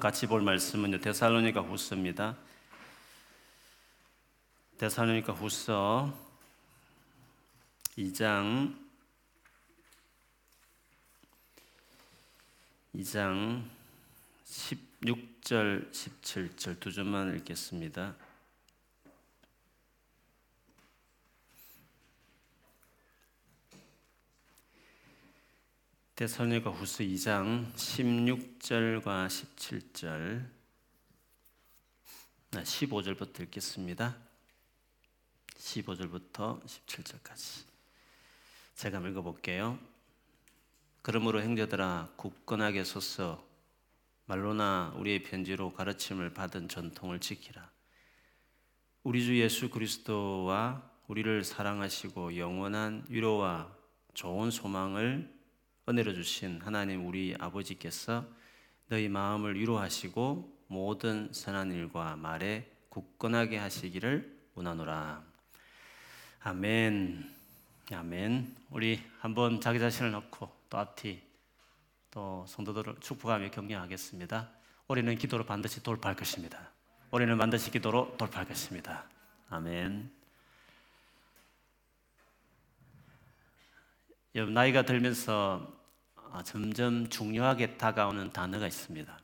같이 볼 말씀은 데살로니가 후서입니다. 데살로니가 후서 2장 2장 16절 17절 두 줄만 읽겠습니다. 데살로니가 후서 2장 16절과 17절 15절부터 읽겠습니다. 15절부터 17절까지 제가 읽어볼게요. 그러므로 형제들아 굳건하게 서서 말로나 우리의 편지로 가르침을 받은 전통을 지키라. 우리 주 예수 그리스도와 우리를 사랑하시고 영원한 위로와 좋은 소망을 은혜로 주신 하나님 우리 아버지께서 너희 마음을 위로하시고 모든 선한 일과 말에 굳건하게 하시기를 원하노라. 아멘. 아멘. 우리 한번 자기 자신을 넣고 또 앞뒤 또 성도들을 축복하며 경영하겠습니다. 올해는 기도로 반드시 돌파할 것입니다. 올해는 반드시 기도로 돌파할 것입니다. 아멘. 나이가 들면서 점점 중요하게 다가오는 단어가 있습니다.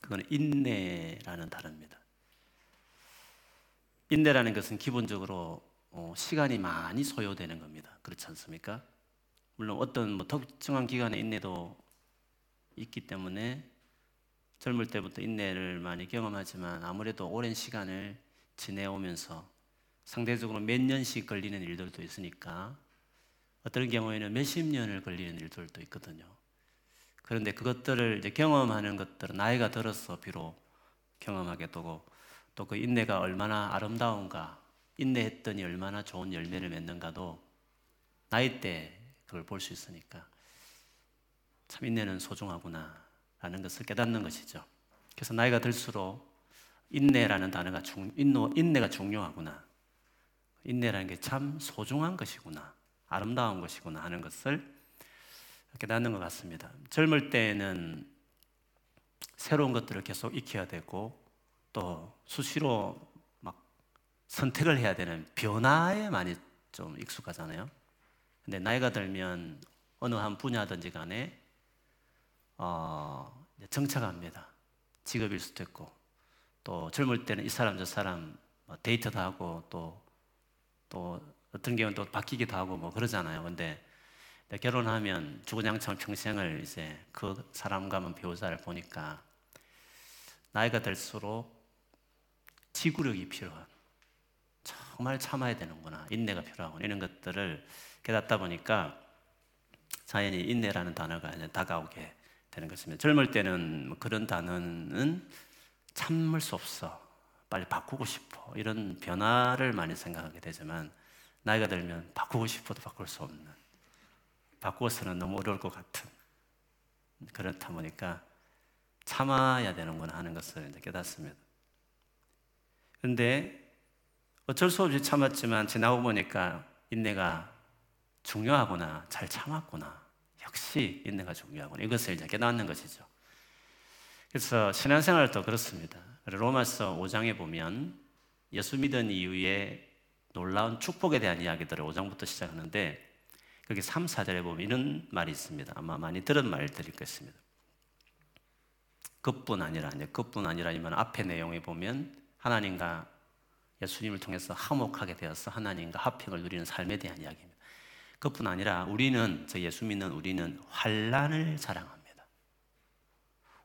그건 인내라는 단어입니다. 인내라는 것은 기본적으로 시간이 많이 소요되는 겁니다. 그렇지 않습니까? 물론 어떤 뭐 특정한 기간의 인내도 있기 때문에 젊을 때부터 인내를 많이 경험하지만 아무래도 오랜 시간을 지내오면서 상대적으로 몇 년씩 걸리는 일들도 있으니까 어떤 경우에는 몇십 년을 걸리는 일들도 있거든요. 그런데 그것들을 이제 경험하는 것들은 나이가 들어서 비록 경험하게 되고 또 그 인내가 얼마나 아름다운가, 인내했더니 얼마나 좋은 열매를 맺는가도 나이 때 그걸 볼 수 있으니까 참 인내는 소중하구나 라는 것을 깨닫는 것이죠. 그래서 나이가 들수록 인내라는 단어가 중, 인내가 중요하구나. 인내라는 게 참 소중한 것이구나. 아름다운 것이구나 하는 것을 깨닫는 것 같습니다. 젊을 때는 새로운 것들을 계속 익혀야 되고 또 수시로 막 선택을 해야 되는 변화에 많이 좀 익숙하잖아요. 근데 나이가 들면 어느 한 분야든지 간에 어, 정착합니다. 직업일 수도 있고 또 젊을 때는 이 사람 저 사람 뭐 데이트도 하고 또또 어떤 경우는 또 바뀌기도 하고 뭐 그러잖아요. 근데 결혼하면 주구장창 평생을 이제 그 사람과만 배우자를 보니까 나이가 들수록 지구력이 필요한 정말 참아야 되는구나 인내가 필요하고 이런 것들을 깨닫다 보니까 자연히 인내라는 단어가 이제 다가오게 되는 것입니다. 젊을 때는 뭐 그런 단어는 참을 수 없어 빨리 바꾸고 싶어 이런 변화를 많이 생각하게 되지만 나이가 들면 바꾸고 싶어도 바꿀 수 없는 바꾸어서는 너무 어려울 것 같은 그렇다 보니까 참아야 되는구나 하는 것을 이제 깨닫습니다. 그런데 어쩔 수 없이 참았지만 지나고 보니까 인내가 중요하구나, 잘 참았구나. 역시 인내가 중요하구나. 이것을 이제 깨닫는 것이죠. 그래서 신앙생활도 그렇습니다. 로마서 5장에 보면 예수 믿은 이후에 놀라운 축복에 대한 이야기들을 5장부터 시작하는데 거기 3, 4절에 보면 이런 말이 있습니다. 아마 많이 들은 말들일 것입니다. 그뿐 아니라, 이제 그뿐 아니라면 앞에 내용에 보면 하나님과 예수님을 통해서 화목하게 되어서 하나님과 합평을 누리는 삶에 대한 이야기입니다. 그뿐 아니라 우리는 저 예수 믿는 우리는 환란을 자랑합니다.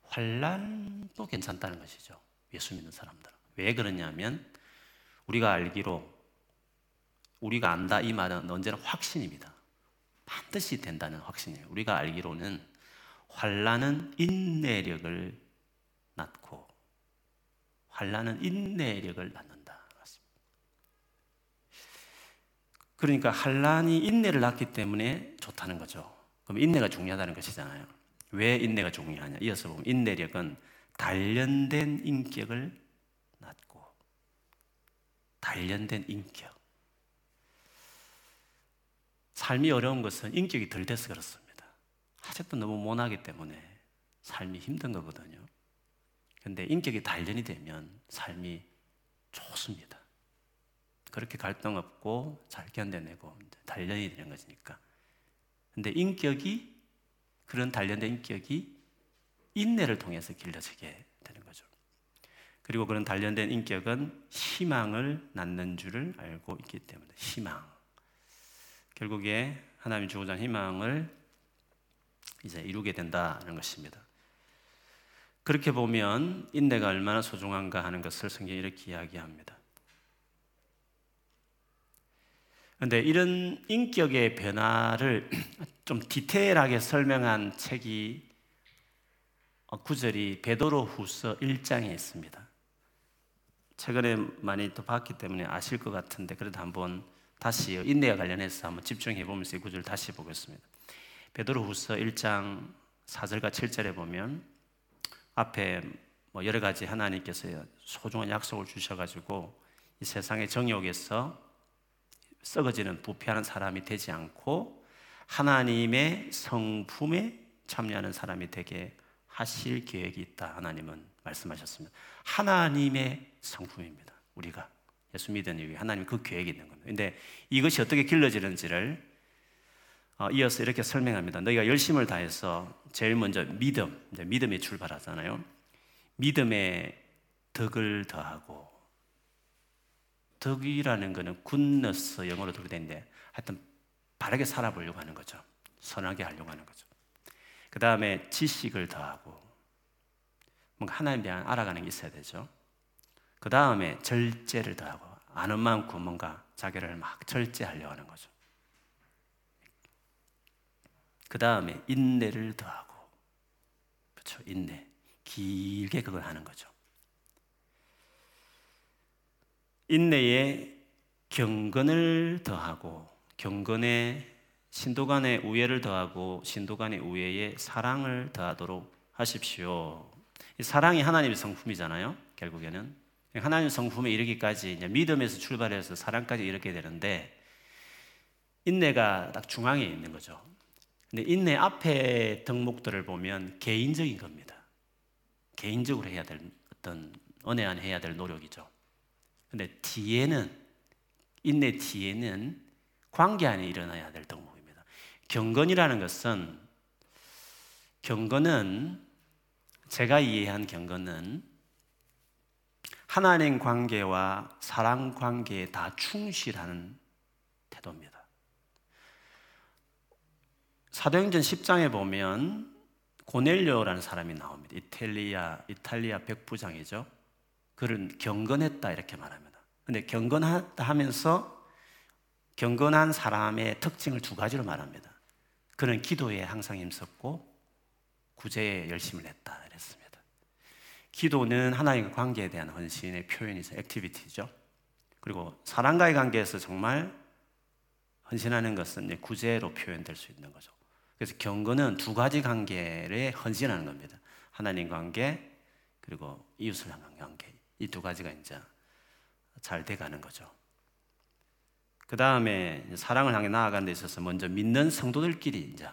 환란도 괜찮다는 것이죠. 예수 믿는 사람들. 왜 그러냐면 우리가 알기로 우리가 안다 이 말은 언제나 확신입니다. 반드시 된다는 확신이에요. 우리가 알기로는 환란은 인내력을 낳고 환란은 인내력을 낳는다. 그러니까 환란이 인내를 낳기 때문에 좋다는 거죠. 그럼 인내가 중요하다는 것이잖아요. 왜 인내가 중요하냐? 이어서 보면 인내력은 단련된 인격을 낳고 단련된 인격. 삶이 어려운 것은 인격이 덜 돼서 그렇습니다. 아직도 너무 모나기 때문에 삶이 힘든 거거든요. 근데 인격이 단련이 되면 삶이 좋습니다. 그렇게 갈등 없고 잘 견뎌내고 단련이 되는 것이니까. 근데 인격이 그런 단련된 인격이 인내를 통해서 길러지게 되는 거죠. 그리고 그런 단련된 인격은 희망을 낳는 줄을 알고 있기 때문에 희망. 결국에 하나님 주고자 하는 희망을 이제 이루게 된다는 것입니다. 그렇게 보면 인내가 얼마나 소중한가 하는 것을 성경이 이렇게 이야기합니다. 그런데 이런 인격의 변화를 좀 디테일하게 설명한 책이 어, 구절이 베드로 후서 1장에 있습니다. 최근에 많이 또 봤기 때문에 아실 것 같은데 그래도 한번 다시 인내와 관련해서 한번 집중해 보면서 이 구절 다시 보겠습니다. 베드로 후서 1장 4절과 7절에 보면 앞에 뭐 여러 가지 하나님께서 소중한 약속을 주셔가지고 이 세상의 정욕에서 썩어지는 부패하는 사람이 되지 않고 하나님의 성품에 참여하는 사람이 되게 하실 계획이 있다. 하나님은 말씀하셨습니다. 하나님의 성품입니다. 우리가 예수 믿는 이유 하나님 그 계획이 있는 겁니다. 근데 이것이 어떻게 길러지는지를 어, 이어서 이렇게 설명합니다. 너희가 열심을 다해서 제일 먼저 믿음, 믿음이 출발하잖아요. 믿음에 덕을 더하고 덕이라는 것은 굿너스 영어로 들게 되는데 하여튼 바르게 살아보려고 하는 거죠. 선하게 하려고 하는 거죠. 그 다음에 지식을 더하고 뭔가 하나님에 대한 알아가는 게 있어야 되죠. 그 다음에 절제를 더하고 아는 만큼 뭔가 자기를 막 절제하려고 하는 거죠. 그 다음에 인내를 더하고, 그렇죠? 인내. 길게 그걸 하는 거죠. 인내에 경건을 더하고, 경건에 신도 간의 우애를 더하고, 신도 간의 우애에 사랑을 더하도록 하십시오. 사랑이 하나님의 성품이잖아요, 결국에는. 하나님 성품에 이르기까지 믿음에서 출발해서 사랑까지 이렇게 되는데, 인내가 딱 중앙에 있는 거죠. 근데 인내 앞에 덕목들을 보면 개인적인 겁니다. 개인적으로 해야 될 어떤 은혜 안에 해야 될 노력이죠. 근데 뒤에는 인내 뒤에는 관계 안에 일어나야 될 덕목입니다. 경건이라는 것은 경건은 제가 이해한 경건은 하나님 관계와 사랑 관계에 다 충실하는 태도입니다. 사도행전 10장에 보면 고넬료라는 사람이 나옵니다. 이탈리아 이탈리아 백부장이죠. 그는 경건했다 이렇게 말합니다. 근데 경건하다 하면서 경건한 사람의 특징을 두 가지로 말합니다. 그는 기도에 항상 힘썼고 구제에 열심을 했다. 기도는 하나님과 관계에 대한 헌신의 표현이죠. 액티비티죠. 그리고 사람과의 관계에서 정말 헌신하는 것은 구제로 표현될 수 있는 거죠. 그래서 경건은 두 가지 관계에 헌신하는 겁니다. 하나님 관계 그리고 이웃을 향한 관계 이 두 가지가 이제 잘 돼가는 거죠. 그 다음에 사랑을 향해 나아가는 데 있어서 먼저 믿는 성도들끼리 이제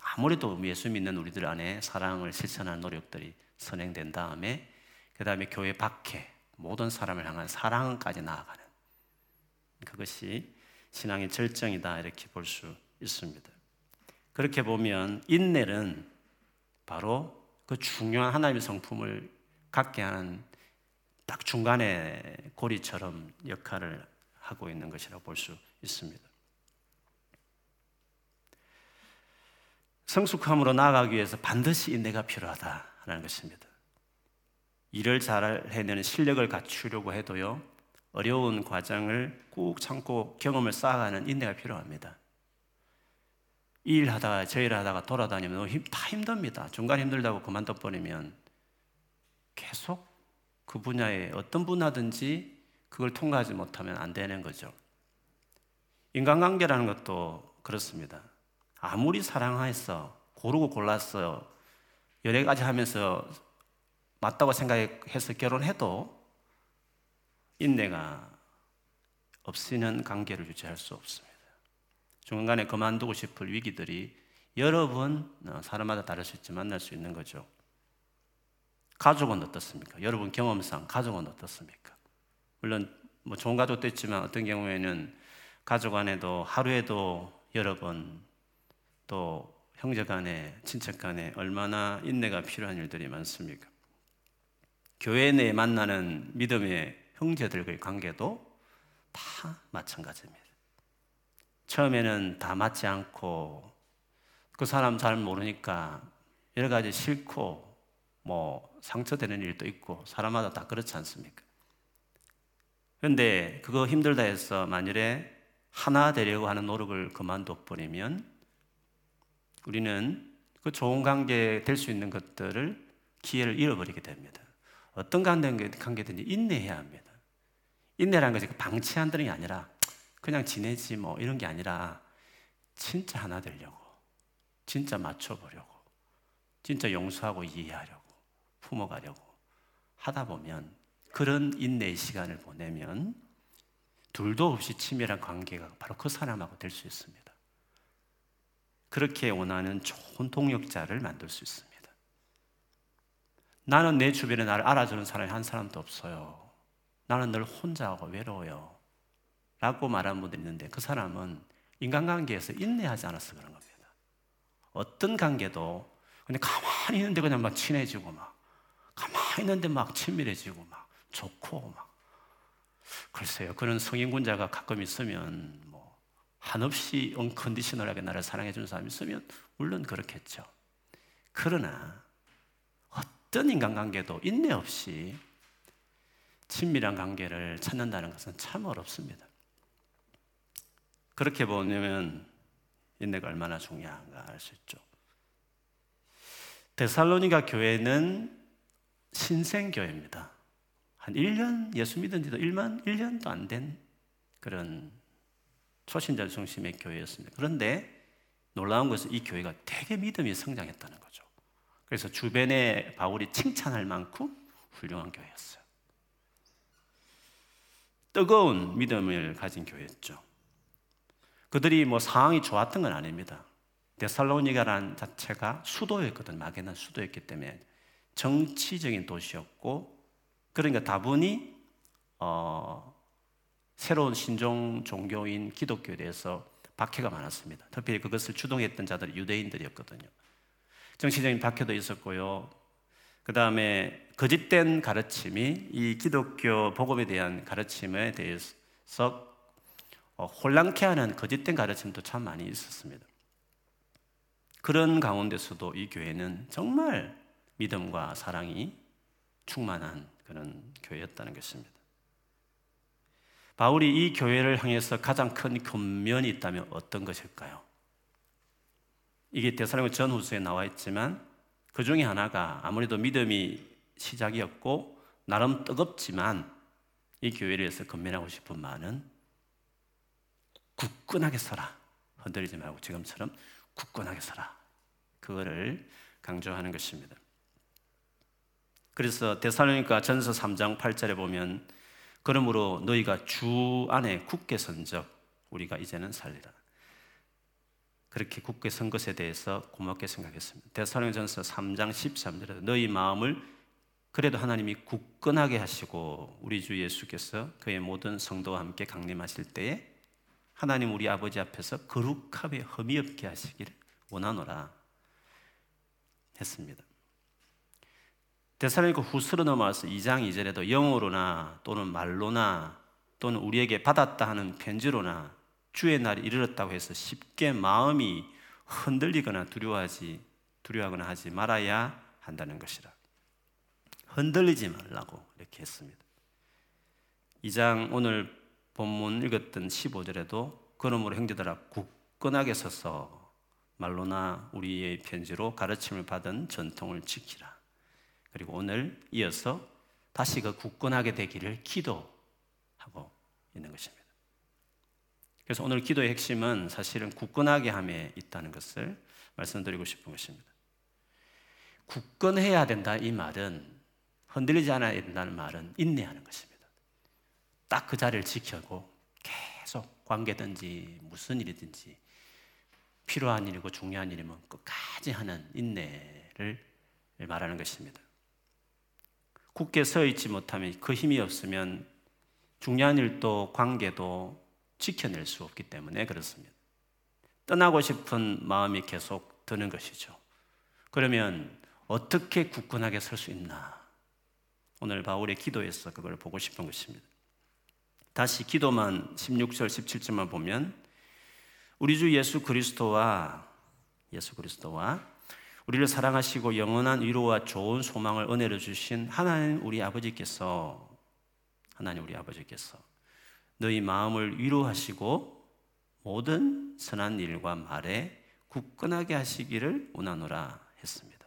아무래도 예수 믿는 우리들 안에 사랑을 실천하는 노력들이 선행된 다음에 그 다음에 교회 밖에 모든 사람을 향한 사랑까지 나아가는 그것이 신앙의 절정이다 이렇게 볼 수 있습니다. 그렇게 보면 인내는 바로 그 중요한 하나님의 성품을 갖게 하는 딱 중간에 고리처럼 역할을 하고 있는 것이라고 볼 수 있습니다. 성숙함으로 나아가기 위해서 반드시 인내가 필요하다라는 것입니다. 일을 잘 해내는 실력을 갖추려고 해도요, 어려운 과정을 꾹 참고 경험을 쌓아가는 인내가 필요합니다. 일하다가 저일 하다가 돌아다니면 힘, 다 힘듭니다. 중간 힘들다고 그만둬 버리면 계속 그 분야에 어떤 분야든지 그걸 통과하지 못하면 안 되는 거죠. 인간관계라는 것도 그렇습니다. 아무리 사랑해서 고르고 골랐어 여러 가지 하면서 맞다고 생각해서 결혼해도 인내가 없이는 관계를 유지할 수 없습니다. 중간에 그만두고 싶을 위기들이 여러 번 어, 사람마다 다를 수 있지 만날 수 있는 거죠. 가족은 어떻습니까? 여러분 경험상 가족은 어떻습니까? 물론 뭐 좋은 가족도 있지만 어떤 경우에는 가족 안에도 하루에도 여러 번 또 형제 간에 친척 간에 얼마나 인내가 필요한 일들이 많습니까? 교회 내에 만나는 믿음의 형제들과의 관계도 다 마찬가지입니다. 처음에는 다 맞지 않고 그 사람 잘 모르니까 여러 가지 싫고 뭐 상처되는 일도 있고 사람마다 다 그렇지 않습니까? 그런데 그거 힘들다 해서 만일에 하나 되려고 하는 노력을 그만둬 버리면 우리는 그 좋은 관계 될 수 있는 것들을 기회를 잃어버리게 됩니다. 어떤 관계든지 인내해야 합니다. 인내라는 것이 그 방치한다는 게 아니라 그냥 지내지 뭐 이런 게 아니라 진짜 하나 되려고, 진짜 맞춰보려고, 진짜 용서하고 이해하려고, 품어가려고 하다 보면 그런 인내의 시간을 보내면 둘도 없이 치밀한 관계가 바로 그 사람하고 될 수 있습니다. 그렇게 원하는 좋은 동력자를 만들 수 있습니다. 나는 내 주변에 나를 알아주는 사람이 한 사람도 없어요. 나는 늘 혼자하고 외로워요. 라고 말하는 분들이 있는데 그 사람은 인간관계에서 인내하지 않아서 그런 겁니다. 어떤 관계도 그냥 가만히 있는데 그냥 막 친해지고 막 가만히 있는데 막 친밀해지고 막 좋고 막 글쎄요 그런 성인군자가 가끔 있으면 뭐 한없이 언컨디셔널하게 나를 사랑해 주는 사람이 있으면 물론 그렇겠죠. 그러나 어떤 인간관계도 인내 없이 친밀한 관계를 찾는다는 것은 참 어렵습니다. 그렇게 보면 인내가 얼마나 중요한가 알 수 있죠. 데살로니가 교회는 신생교회입니다. 한 1년 예수 믿은 지도 1만 1년도 안 된 그런 초신자 중심의 교회였습니다. 그런데 놀라운 것은 이 교회가 되게 믿음이 성장했다는 거죠. 그래서 주변에 바울이 칭찬할 만큼 훌륭한 교회였어요. 뜨거운 믿음을 가진 교회였죠. 그들이 뭐 상황이 좋았던 건 아닙니다. 데살로니가라는 자체가 수도였거든. 마게는 수도였기 때문에 정치적인 도시였고 그러니까 다분히 어, 새로운 신종 종교인 기독교에 대해서 박해가 많았습니다. 특히 그것을 주동했던 자들이 유대인들이었거든요. 정치적인 박해도 있었고요. 그 다음에 거짓된 가르침이 이 기독교 복음에 대한 가르침에 대해서 어, 혼란케 하는 거짓된 가르침도 참 많이 있었습니다. 그런 가운데서도 이 교회는 정말 믿음과 사랑이 충만한 그런 교회였다는 것입니다. 바울이 이 교회를 향해서 가장 큰 근면이 있다면 어떤 것일까요? 이게 대사로 전후서에 나와 있지만 그 중에 하나가 아무래도 믿음이 시작이었고 나름 뜨겁지만 이 교회를 위해서 근면하고 싶은 마음은 굳건하게 서라. 흔들리지 말고 지금처럼 굳건하게 서라. 그거를 강조하는 것입니다. 그래서 데살로니가 전서 3장 8절에 보면 그러므로 너희가 주 안에 굳게 선적 우리가 이제는 살리라. 그렇게 굳게 선 것에 대해서 고맙게 생각했습니다. 데살로니전서 3장 13절에 너희 마음을 그래도 하나님이 굳건하게 하시고 우리 주 예수께서 그의 모든 성도와 함께 강림하실 때에 하나님 우리 아버지 앞에서 거룩함에 흠이 없게 하시기를 원하노라 했습니다. 데살로니가 후스로 넘어와서 2장 2절에도 영어로나 또는 말로나 또는 우리에게 받았다 하는 편지로나 주의 날이 이르렀다고 해서 쉽게 마음이 흔들리거나 두려워하지 두려워하거나 하지 말아야 한다는 것이라. 흔들리지 말라고 이렇게 했습니다. 2장 오늘 본문 읽었던 15절에도 그러므로 형제들아 굳건하게 서서 말로나 우리의 편지로 가르침을 받은 전통을 지키라. 그리고 오늘 이어서 다시 그 굳건하게 되기를 기도하고 있는 것입니다. 그래서 오늘 기도의 핵심은 사실은 굳건하게 함에 있다는 것을 말씀드리고 싶은 것입니다. 굳건해야 된다 이 말은 흔들리지 않아야 된다는 말은 인내하는 것입니다. 딱 그 자리를 지켜고 계속 관계든지 무슨 일이든지 필요한 일이고 중요한 일이면 끝까지 하는 인내를 말하는 것입니다. 굳게 서 있지 못하면 그 힘이 없으면 중요한 일도 관계도 지켜낼 수 없기 때문에 그렇습니다. 떠나고 싶은 마음이 계속 드는 것이죠. 그러면 어떻게 굳건하게 설 수 있나? 오늘 바울의 기도에서 그걸 보고 싶은 것입니다. 다시 기도만 16절, 17절만 보면 우리 주 예수 그리스도와 예수 그리스도와 우리를 사랑하시고 영원한 위로와 좋은 소망을 은혜로 주신 하나님 우리 아버지께서 하나님 우리 아버지께서 너희 마음을 위로하시고 모든 선한 일과 말에 굳건하게 하시기를 원하노라 했습니다.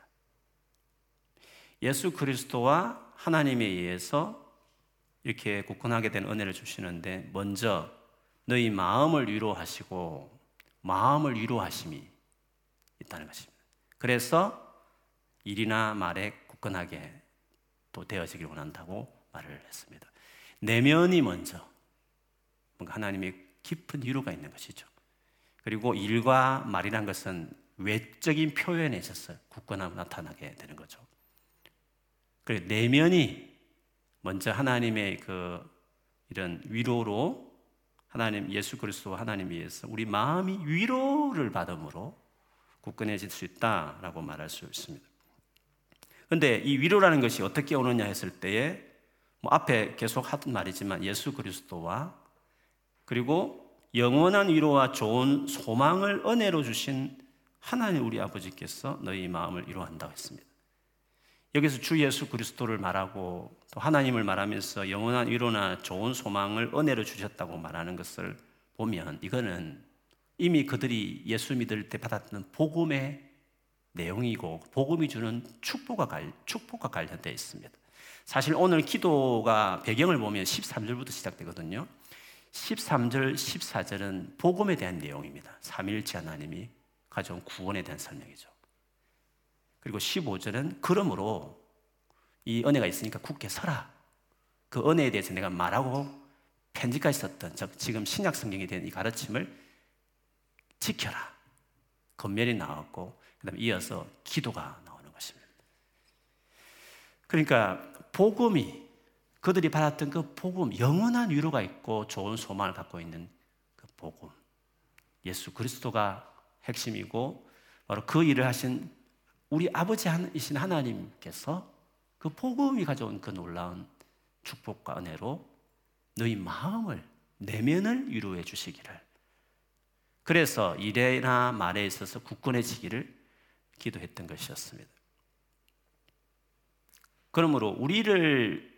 예수 그리스도와 하나님에 의해서 이렇게 굳건하게 된 은혜를 주시는데 먼저 너희 마음을 위로하시고 마음을 위로하심이 있다는 것입니다. 그래서 일이나 말에 굳건하게 또 되어지길 원한다고 말을 했습니다. 내면이 먼저 뭔가 하나님의 깊은 위로가 있는 것이죠. 그리고 일과 말이란 것은 외적인 표현에 있어서 굳건함 나타나게 되는 거죠. 그래 내면이 먼저 하나님의 그 이런 위로로 하나님 예수 그리스도 하나님 위해서 우리 마음이 위로를 받음으로 굳건해질 수 있다라고 말할 수 있습니다. 그런데 이 위로라는 것이 어떻게 오느냐 했을 때에 뭐 앞에 계속 하던 말이지만 예수 그리스도와 그리고 영원한 위로와 좋은 소망을 은혜로 주신 하나님 우리 아버지께서 너희 마음을 위로한다고 했습니다. 여기서 주 예수 그리스도를 말하고 또 하나님을 말하면서 영원한 위로나 좋은 소망을 은혜로 주셨다고 말하는 것을 보면 이거는 이미 그들이 예수 믿을 때 받았던 복음의 내용이고 복음이 주는 축복과, 관, 축복과 관련되어 있습니다. 사실 오늘 기도가 배경을 보면 13절부터 시작되거든요. 13절, 14절은 복음에 대한 내용입니다. 삼일째 하나님이 가져온 구원에 대한 설명이죠. 그리고 15절은 그러므로 이 은혜가 있으니까 굳게 서라. 그 은혜에 대해서 내가 말하고 편지까지 썼던 즉 지금 신약 성경에 대한 이 가르침을 지켜라. 건면이 나왔고 그다음에 이어서 기도가 나오는 것입니다. 그러니까 복음이 그들이 받았던 그 복음 영원한 위로가 있고 좋은 소망을 갖고 있는 그 복음 예수 그리스도가 핵심이고 바로 그 일을 하신 우리 아버지이신 하나님께서 그 복음이 가져온 그 놀라운 축복과 은혜로 너희 마음을 내면을 위로해 주시기를 그래서 일에나 말에 있어서 굳건해지기를 기도했던 것이었습니다. 그러므로 우리를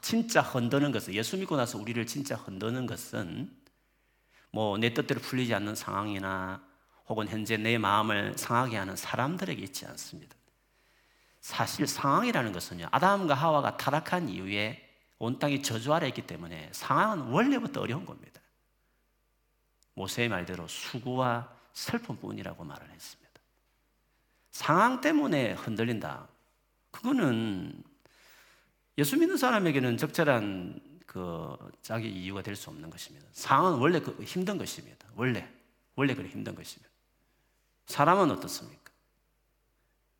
진짜 흔드는 것은 예수 믿고 나서 우리를 진짜 흔드는 것은 뭐 내 뜻대로 풀리지 않는 상황이나 혹은 현재 내 마음을 상하게 하는 사람들에게 있지 않습니다. 사실 상황이라는 것은요, 아담과 하와가 타락한 이후에 온 땅이 저주 아래 있기 때문에 상황은 원래부터 어려운 겁니다. 모세의 말대로 수고와 슬픔뿐이라고 말을 했습니다. 상황 때문에 흔들린다. 그거는 예수 믿는 사람에게는 적절한 그 자기 이유가 될 수 없는 것입니다. 상황은 원래 그 힘든 것입니다. 원래 원래 그래 힘든 것입니다. 사람은 어떻습니까?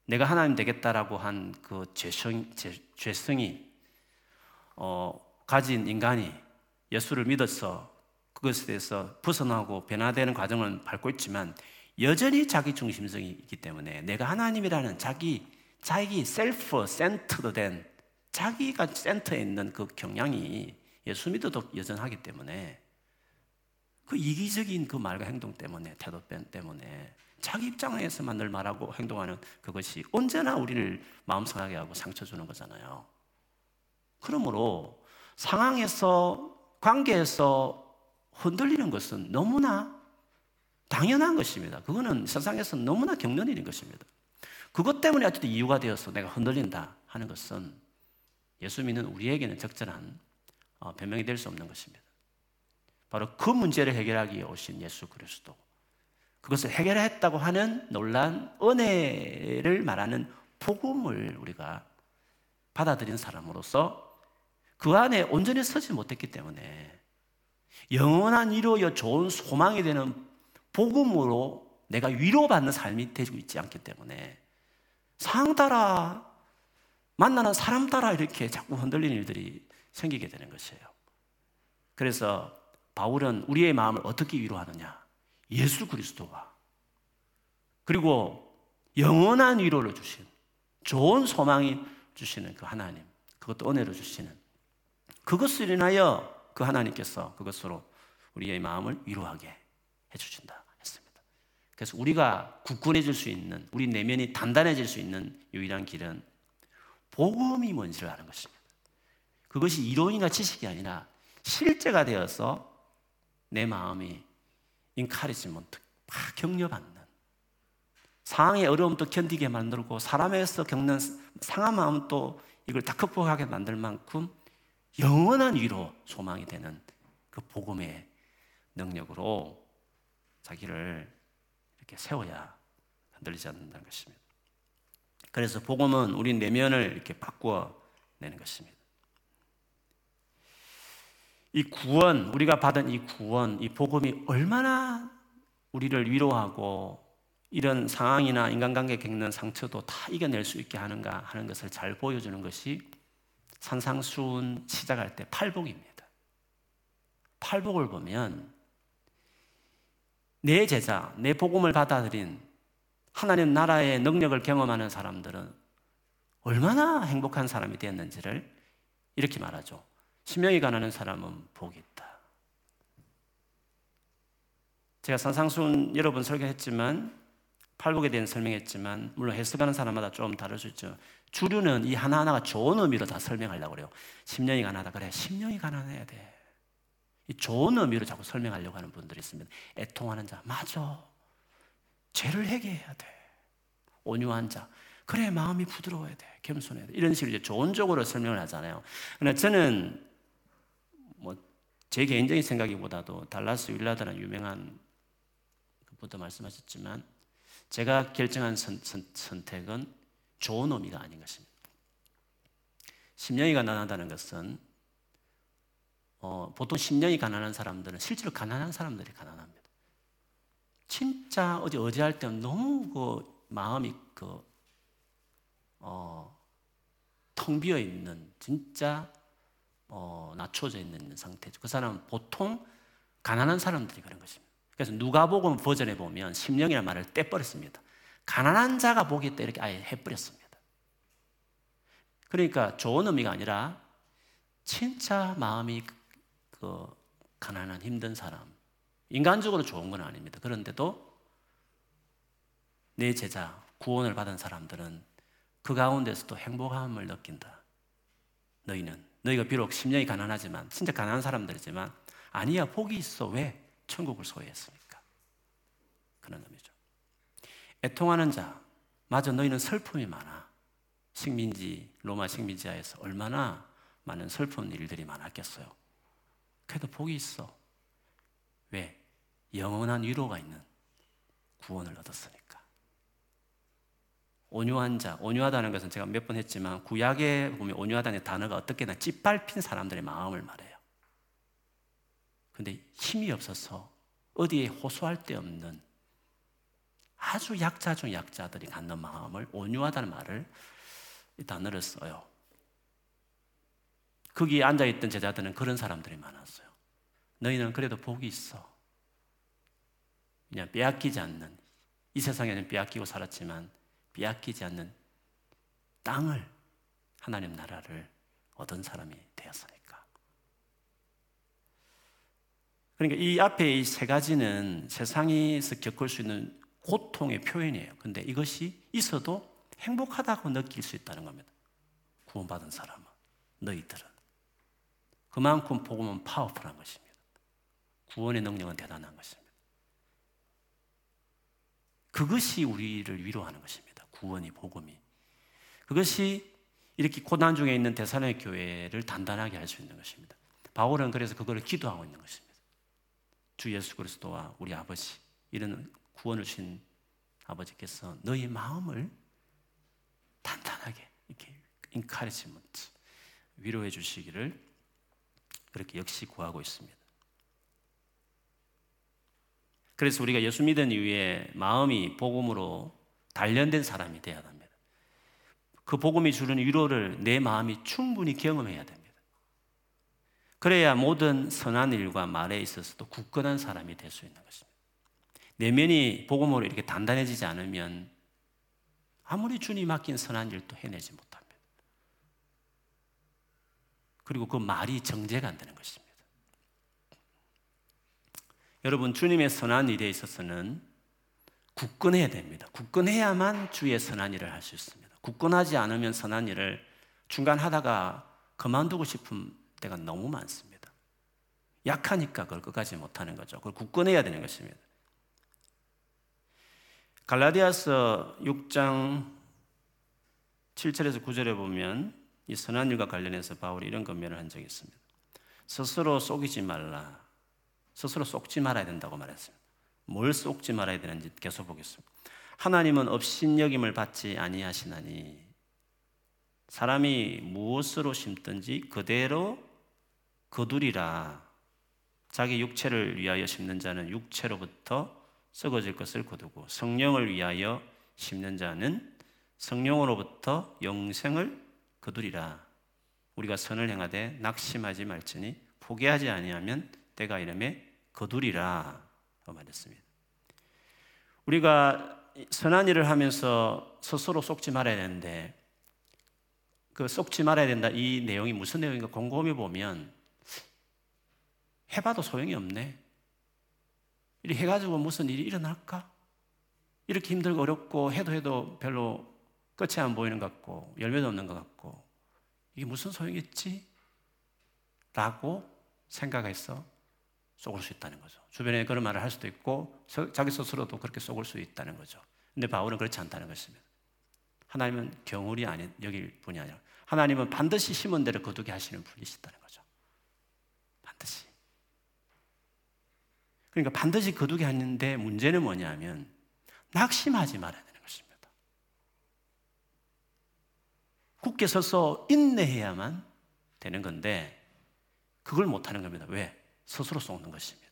내가 하나님 되겠다라고 한 그 죄성, 죄성이 어, 가진 인간이 예수를 믿어서 그것에 대해서 벗어나고 변화되는 과정을 밟고 있지만 여전히 자기 중심성이 있기 때문에 내가 하나님이라는 자기 자기 셀프 센터된 자기가 센터에 있는 그 경향이 예수 믿어도 여전하기 때문에 그 이기적인 그 말과 행동 때문에 태도 때문에 자기 입장에서만 늘 말하고 행동하는 그것이 언제나 우리를 마음 상하게 하고 상처 주는 거잖아요. 그러므로 상황에서 관계에서 흔들리는 것은 너무나 당연한 것입니다. 그거는 세상에서 너무나 일인 것입니다. 그것 때문에 어쨌든 이유가 되어서 내가 흔들린다 하는 것은 예수 믿는 우리에게는 적절한 어, 변명이 될 수 없는 것입니다. 바로 그 문제를 해결하기 위해 오신 예수 그리스도. 그것을 해결했다고 하는 놀란 은혜를 말하는 복음을 우리가 받아들인 사람으로서 그 안에 온전히 서지 못했기 때문에 영원한 위로여 좋은 소망이 되는 복음으로 내가 위로받는 삶이 되고 있지 않기 때문에 상따라 만나는 사람 따라 이렇게 자꾸 흔들리는 일들이 생기게 되는 것이에요. 그래서 바울은 우리의 마음을 어떻게 위로하느냐? 예수 그리스도와 그리고 영원한 위로를 주신 좋은 소망이 주시는 그 하나님, 그것도 은혜로 주시는 그것을 인하여 그 하나님께서 그것으로 우리의 마음을 위로하게 해주신다 했습니다. 그래서 우리가 굳건해질 수 있는, 우리 내면이 단단해질 수 있는 유일한 길은 복음이 뭔지를 아는 것입니다. 그것이 이론이나 지식이 아니라 실제가 되어서 내 마음이 encouragement, 막 격려받는 상황의 어려움도 견디게 만들고 사람에서 겪는 상한 마음도 이걸 다 극복하게 만들 만큼 영원한 위로 소망이 되는 그 복음의 능력으로 자기를 이렇게 세워야 흔들리지 않는다는 것입니다. 그래서 복음은 우리 내면을 이렇게 바꾸어 내는 것입니다. 이 구원, 우리가 받은 이 구원, 이 복음이 얼마나 우리를 위로하고 이런 상황이나 인간관계 겪는 상처도 다 이겨낼 수 있게 하는가 하는 것을 잘 보여주는 것이 산상수훈 시작할 때 팔복입니다. 팔복을 보면 내 제자, 내 복음을 받아들인 하나님 나라의 능력을 경험하는 사람들은 얼마나 행복한 사람이 되었는지를 이렇게 말하죠. 신명이 가난한 사람은 복이 있다. 제가 산상순 여러 번 설교했지만 팔복에 대한 설명했지만 물론 해석하는 사람마다 좀 다를 수 있죠. 주류는 이 하나하나가 좋은 의미로 다 설명하려고 그래요. 10년이 가난하다. 그래. 10년이 가난해야 돼. 이 좋은 의미로 자꾸 설명하려고 하는 분들이 있습니다. 애통하는 자. 맞아. 죄를 회개해야 돼. 온유한 자. 그래, 마음이 부드러워야 돼. 겸손해야 돼. 이런 식으로 이제 쪽으로 설명을 하잖아요. 그러나 저는 뭐 제 개인적인 생각이보다도 달라스 윌라드라는 유명한 그부터 말씀하셨지만 제가 결정한 선, 선, 선 택은 좋은 의미가 아닌 것입니다. 심령이 가난하다는 것은 어, 보통 심령이 가난한 사람들은 실제로 가난한 사람들이 가난합니다. 진짜 어제 어제 할 때는 너무 그 마음이 그 어, 텅 비어 있는 진짜 어, 낮춰져 있는 상태죠. 그 사람은 보통 가난한 사람들이 그런 것입니다. 그래서 누가복음 버전에 보면 심령이라는 말을 떼버렸습니다. 가난한 자가 보겠다 이렇게 아예 해버렸습니다. 그러니까 좋은 의미가 아니라 진짜 마음이 그 가난한 힘든 사람 인간적으로 좋은 건 아닙니다. 그런데도 내 제자 구원을 받은 사람들은 그 가운데서도 행복함을 느낀다. 너희는 너희가 비록 심령이 가난하지만 진짜 가난한 사람들이지만 아니야 복이 있어 왜 천국을 소유했습니까? 그런 의미죠. 애통하는 자 맞아 너희는 슬픔이 많아 식민지 로마 식민지하에서 얼마나 많은 슬픈 일들이 많았겠어요. 그래도 복이 있어. 왜? 영원한 위로가 있는 구원을 얻었으니까. 온유한 자, 온유하다는 것은 제가 몇 번 했지만 구약에 보면 온유하다는 단어가 어떻게나 짓밟힌 사람들의 마음을 말해요. 근데 힘이 없어서 어디에 호소할 데 없는 아주 약자 중 약자들이 갖는 마음을 온유하다는 말을 이 단어를 써요. 거기 앉아있던 제자들은 그런 사람들이 많았어요. 너희는 그래도 복이 있어. 그냥 빼앗기지 않는, 이 세상에는 빼앗기고 살았지만 빼앗기지 않는 땅을, 하나님 나라를 얻은 사람이 되었으니까. 그러니까 이 앞에 이 세 가지는 세상에서 겪을 수 있는 고통의 표현이에요. 근데 이것이 있어도 행복하다고 느낄 수 있다는 겁니다. 구원받은 사람은, 너희들은. 그만큼 복음은 파워풀한 것입니다. 구원의 능력은 대단한 것입니다. 그것이 우리를 위로하는 것입니다. 구원이, 복음이. 그것이 이렇게 고난 중에 있는 대산의 교회를 단단하게 할 수 있는 것입니다. 바울은 그래서 그거를 기도하고 있는 것입니다. 주 예수 그리스도와 우리 아버지, 이런 구원을 주신 아버지께서 너희 마음을 단단하게 이렇게 인카리지먼트 위로해 주시기를 그렇게 역시 구하고 있습니다. 그래서 우리가 예수 믿은 이후에 마음이 복음으로 단련된 사람이 되어야 합니다. 그 복음이 주는 위로를 내 마음이 충분히 경험해야 됩니다. 그래야 모든 선한 일과 말에 있어서도 굳건한 사람이 될 수 있는 것입니다. 내면이 복음으로 이렇게 단단해지지 않으면 아무리 주님 맡긴 선한 일도 해내지 못합니다. 그리고 그 말이 정제가 안 되는 것입니다. 여러분, 주님의 선한 일에 있어서는 굳건해야 됩니다. 굳건해야만 주의 선한 일을 할 수 있습니다. 굳건하지 않으면 선한 일을 중간 하다가 그만두고 싶은 때가 너무 많습니다. 약하니까 그걸 끝까지 못하는 거죠. 그걸 굳건해야 되는 것입니다. 갈라디아서 6장 7절에서 9절에 보면 이 선한 일과 관련해서 바울이 이런 건면을 한 적이 있습니다. 스스로 속이지 말라. 스스로 속지 말아야 된다고 말했습니다. 뭘 속지 말아야 되는지 계속 보겠습니다. 하나님은 업신여김을 받지 아니하시나니 사람이 무엇으로 심든지 그대로 거두리라. 자기 육체를 위하여 심는 자는 육체로부터 썩어질 것을 거두고 성령을 위하여 심는 자는 성령으로부터 영생을 거두리라. 우리가 선을 행하되 낙심하지 말지니 포기하지 아니하면 때가 이름에 거두리라 말했습니다. 우리가 선한 일을 하면서 스스로 속지 말아야 되는데 그 속지 말아야 된다 이 내용이 무슨 내용인가 곰곰이 보면 해봐도 소용이 없네. 이렇게 해가지고 무슨 일이 일어날까? 이렇게 힘들고 어렵고 해도 해도 별로 끝이 안 보이는 것 같고 열매도 없는 것 같고 이게 무슨 소용이 있지? 라고 생각해서 속을 수 있다는 거죠. 주변에 그런 말을 할 수도 있고 자기 스스로도 그렇게 속을 수 있다는 거죠. 근데 바울은 그렇지 않다는 것입니다. 하나님은 경울이 아닌 여길 분이 아니라 하나님은 반드시 심은 대로 거두게 하시는 분이시다는 거죠. 반드시. 그러니까 반드시 거두게 하는데 문제는 뭐냐면 낙심하지 말아야 되는 것입니다. 굳게 서서 인내해야만 되는 건데 그걸 못하는 겁니다. 왜? 스스로 쏟는 것입니다.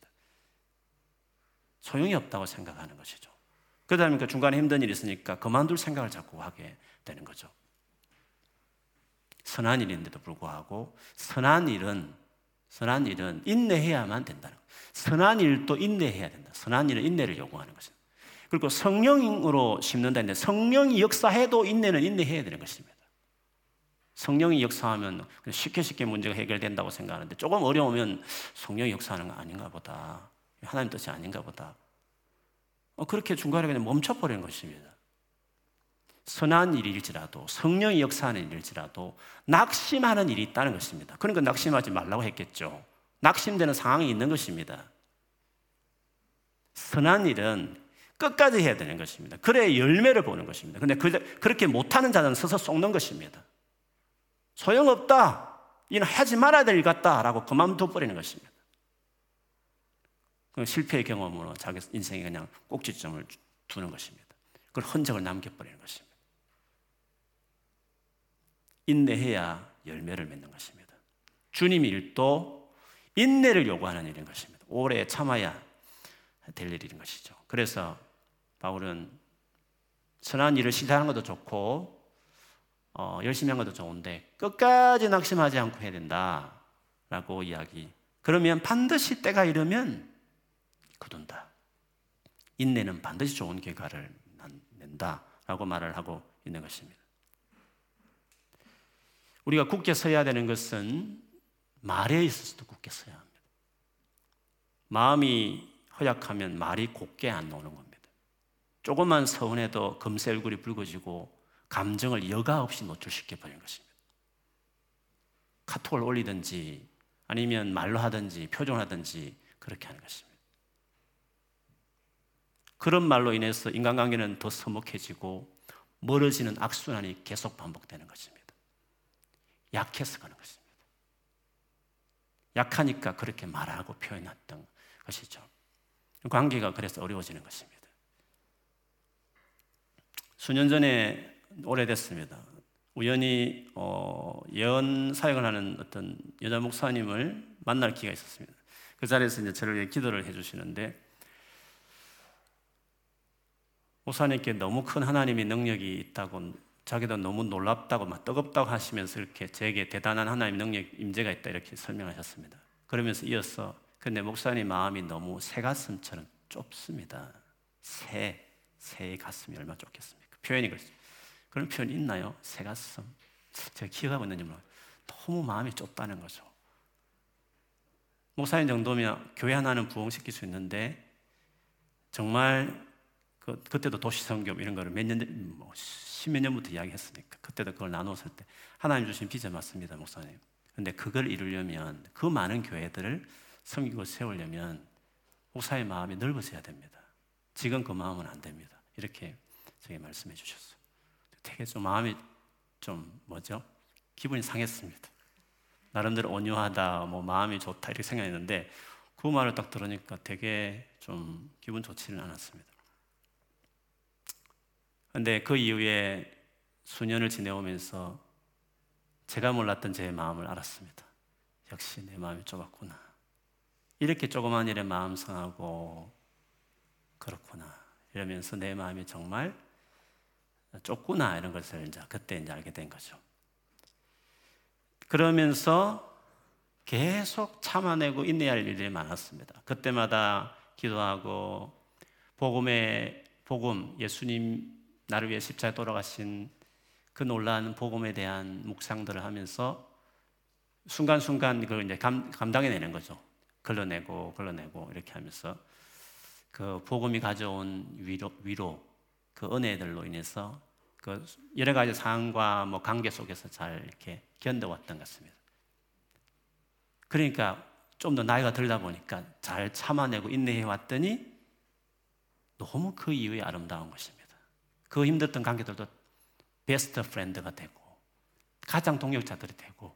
소용이 없다고 생각하는 것이죠. 그러다 보니까 중간에 힘든 일이 있으니까 그만둘 생각을 자꾸 하게 되는 거죠. 선한 일인데도 불구하고 선한 일은 선한 일은 인내해야만 된다는 거예요. 선한 일도 인내해야 된다. 선한 일은 인내를 요구하는 것입니다. 그리고 성령으로 심는다는데 성령이 역사해도 인내는 인내해야 되는 것입니다. 성령이 역사하면 쉽게 쉽게 문제가 해결된다고 생각하는데 조금 어려우면 성령이 역사하는 거 아닌가 보다. 하나님 뜻이 아닌가 보다. 어, 그렇게 중간에 그냥 멈춰버리는 것입니다. 선한 일일지라도 성령이 역사하는 일일지라도 낙심하는 일이 있다는 것입니다. 그러니까 낙심하지 말라고 했겠죠. 낙심되는 상황이 있는 것입니다. 선한 일은 끝까지 해야 되는 것입니다. 그래 열매를 보는 것입니다. 근데 그렇게 못하는 자는 서서 속는 것입니다. 소용없다. 이는 하지 말아야 될 일 같다라고 그만둬 버리는 것입니다. 그 실패의 경험으로 자기 인생에 그냥 꼭지점을 두는 것입니다. 그걸 흔적을 남겨버리는 것입니다. 인내해야 열매를 맺는 것입니다. 주님 일도 인내를 요구하는 일인 것입니다. 오래 참아야 될 일인 것이죠. 그래서 바울은 선한 일을 시작하는 것도 좋고 어, 열심히 한 것도 좋은데 끝까지 낙심하지 않고 해야 된다라고 이야기. 그러면 반드시 때가 이르면 거둔다. 인내는 반드시 좋은 결과를 낸다라고 말을 하고 있는 것입니다. 우리가 굳게 서야 되는 것은 말에 있어서도 굳게 서야 합니다. 마음이 허약하면 말이 곱게 안 나오는 겁니다. 조금만 서운해도 금세 얼굴이 붉어지고 감정을 여과 없이 노출시켜 버리는 것입니다. 카톡을 올리든지 아니면 말로 하든지 표정 하든지 그렇게 하는 것입니다. 그런 말로 인해서 인간관계는 더 서먹해지고 멀어지는 악순환이 계속 반복되는 것입니다. 약해서 그런 것입니다. 약하니까 그렇게 말하고 표현했던 것이죠. 관계가 그래서 어려워지는 것입니다. 수년 전에 오래됐습니다. 우연히 어, 예언 사역을 하는 어떤 여자 목사님을 만날 기회가 있었습니다. 그 자리에서 이제 저를 위해 기도를 해주시는데 목사님께 너무 큰 하나님의 능력이 있다고 자기도 너무 놀랍다고 막 뜨겁다고 하시면서 이렇게 제게 대단한 하나님 능력 임재가 있다 이렇게 설명하셨습니다. 그러면서 이어서 근데 목사님 마음이 너무 새 가슴처럼 좁습니다. 새, 새의 가슴이 얼마나 좁겠습니까? 표현이 그렇죠. 그런 표현 있나요? 새 가슴. 제가 기억하고 있는지 몰라요. 너무 마음이 좁다는 거죠. 목사님 정도면 교회 하나는 부흥시킬 수 있는데 정말 그, 그때도 도시성경 이런 거를 몇 년, 뭐, 십몇 년부터 이야기했으니까 그때도 그걸 나누었을 때 하나님 주신 비전 맞습니다, 목사님. 근데 그걸 이루려면 그 많은 교회들을 섬기고 세우려면 목사의 마음이 넓어져야 됩니다. 지금 그 마음은 안 됩니다. 이렇게 저에게 말씀해 주셨어요. 되게 좀 마음이 좀 뭐죠? 기분이 상했습니다. 나름대로 온유하다, 뭐 마음이 좋다 이렇게 생각했는데 그 말을 딱 들으니까 되게 좀 기분 좋지는 않았습니다. 근데 그 이후에 수년을 지내오면서 제가 몰랐던 제 마음을 알았습니다. 역시 내 마음이 좁았구나. 이렇게 조그만 일에 마음 상하고 그렇구나. 이러면서 내 마음이 정말 좁구나 이런 것을 이제 그때 이제 알게 된 거죠. 그러면서 계속 참아내고 인내할 일이 많았습니다. 그때마다 기도하고 복음의 복음 예수님 나를 위해 십자에 돌아가신 그 놀라운 복음에 대한 묵상들을 하면서 순간순간 그걸 이제 감, 감당해내는 거죠. 걸러내고 걸러내고 이렇게 하면서 그 복음이 가져온 위로, 위로 그 은혜들로 인해서 그 여러 가지 상황과 뭐 관계 속에서 잘 이렇게 견뎌왔던 것 같습니다. 그러니까 좀 더 나이가 들다 보니까 잘 참아내고 인내해 왔더니 너무 그 이후에 아름다운 것입니다. 그 힘들었던 관계들도 best friend가 되고 가장 동역자들이 되고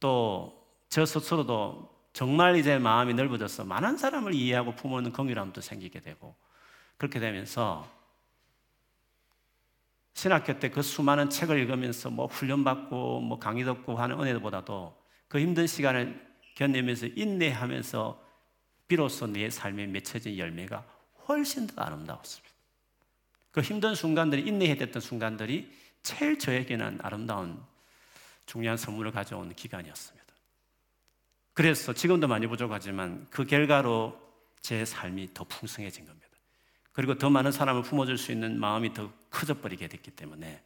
또 저 스스로도 정말 이제 마음이 넓어져서 많은 사람을 이해하고 품어는 긍휼함도 생기게 되고 그렇게 되면서 신학교 때 그 수많은 책을 읽으면서 뭐 훈련받고 뭐 강의 듣고 하는 은혜보다도 그 힘든 시간을 견디면서 인내하면서 비로소 내 삶에 맺혀진 열매가 훨씬 더 아름다웠습니다. 그 힘든 순간들이 인내해야 됐던 순간들이 제일 저에게는 아름다운 중요한 선물을 가져온 기간이었습니다. 그래서 지금도 많이 부족하지만 그 결과로 제 삶이 더 풍성해진 겁니다. 그리고 더 많은 사람을 품어줄 수 있는 마음이 더 커져 버리게 됐기 때문에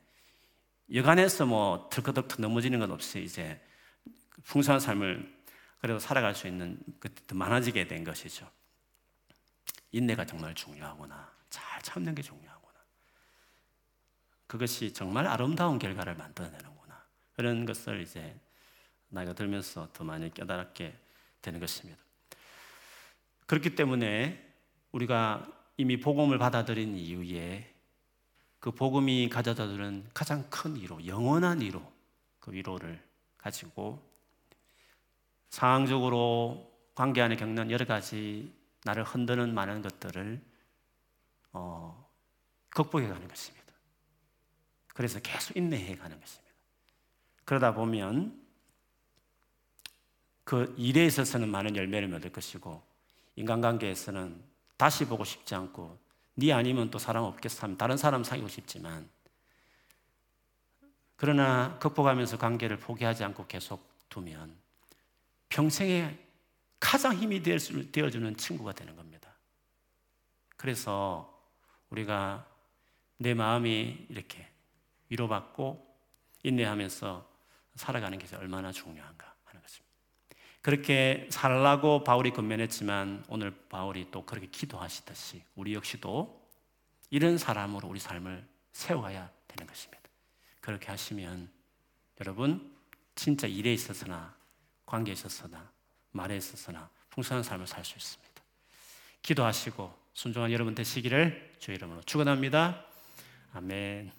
여간해서 뭐 덜커덕 넘어지는 것 없이 이제 풍성한 삶을 그래도 살아갈 수 있는 더 많아지게 된 것이죠. 인내가 정말 중요하구나. 잘 참는 게 중요하구나. 그것이 정말 아름다운 결과를 만들어내는구나. 그런 것을 이제 나이가 들면서 더 많이 깨달게 되는 것입니다. 그렇기 때문에 우리가 이미 복음을 받아들인 이후에 그 복음이 가져다 주는 가장 큰 위로, 영원한 위로, 그 위로를 가지고 상황적으로 관계 안에 겪는 여러 가지 나를 흔드는 많은 것들을 어, 극복해 가는 것입니다. 그래서 계속 인내해 가는 것입니다. 그러다 보면 그 일에 있어서는 많은 열매를 맺을 것이고 인간관계에서는 다시 보고 싶지 않고 네 아니면 또 사람 없겠어 하면 다른 사람 사귀고 싶지만 그러나 극복하면서 관계를 포기하지 않고 계속 두면 평생에 가장 힘이 되어주는 친구가 되는 겁니다. 그래서 우리가 내 마음이 이렇게 위로받고 인내하면서 살아가는 것이 얼마나 중요한가. 그렇게 살라고 바울이 건면했지만 오늘 바울이 또 그렇게 기도하시듯이 우리 역시도 이런 사람으로 우리 삶을 세워야 되는 것입니다. 그렇게 하시면 여러분 진짜 일에 있어서나 관계에 있어서나 말에 있어서나 풍성한 삶을 살 수 있습니다. 기도하시고 순종한 여러분 되시기를 주의 이름으로 축원합니다. 아멘.